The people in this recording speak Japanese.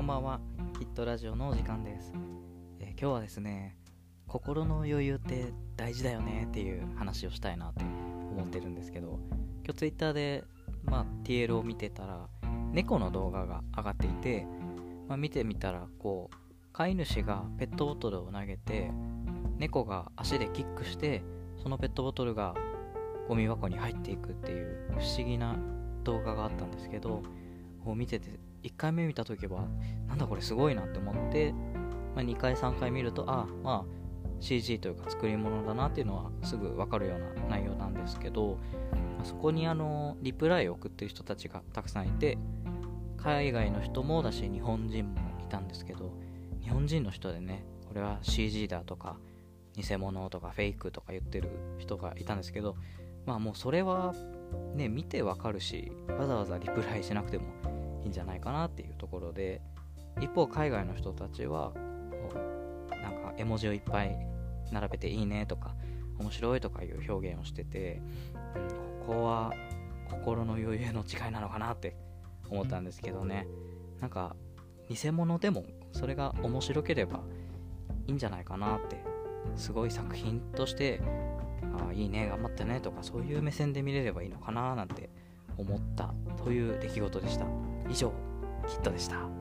こんばんは。ヒットラジオのお時間です、えー今日はですね心の余裕って大事だよねっていう話をしたいなって思ってるんですけど今日ツイッターで、まあ、TL を見てたら猫の動画が上がっていて、まあ、見てみたらこう飼い主がペットボトルを投げて猫が足でキックしてそのペットボトルがゴミ箱に入っていくっていう不思議な動画があったんですけどこう見てて1回目見た時はなんだこれすごいなって思って、まあ、2回3回見るとああまあ CG というか作り物だなっていうのはすぐ分かるような内容なんですけど、まあそこにあのリプライを送ってる人たちがたくさんいて海外の人もだし日本人もいたんですけど日本人の人でねこれは CG だとか偽物とかフェイクとか言ってる人がいたんですけどまあもうそれはね見てわかるしわざわざリプライしなくてもいいんじゃないかなっていうところで一方海外の人たちはなんか絵文字をいっぱい並べていいねとか面白いとかいう表現をしてて、うん、ここは心の余裕の違いなのかなって思ったんですけどね。なんか偽物でもそれが面白ければいいんじゃないかなってすごい作品としてああいいね頑張ってねとかそういう目線で見れればいいのかななんて思ったという出来事でした。以上キットでした。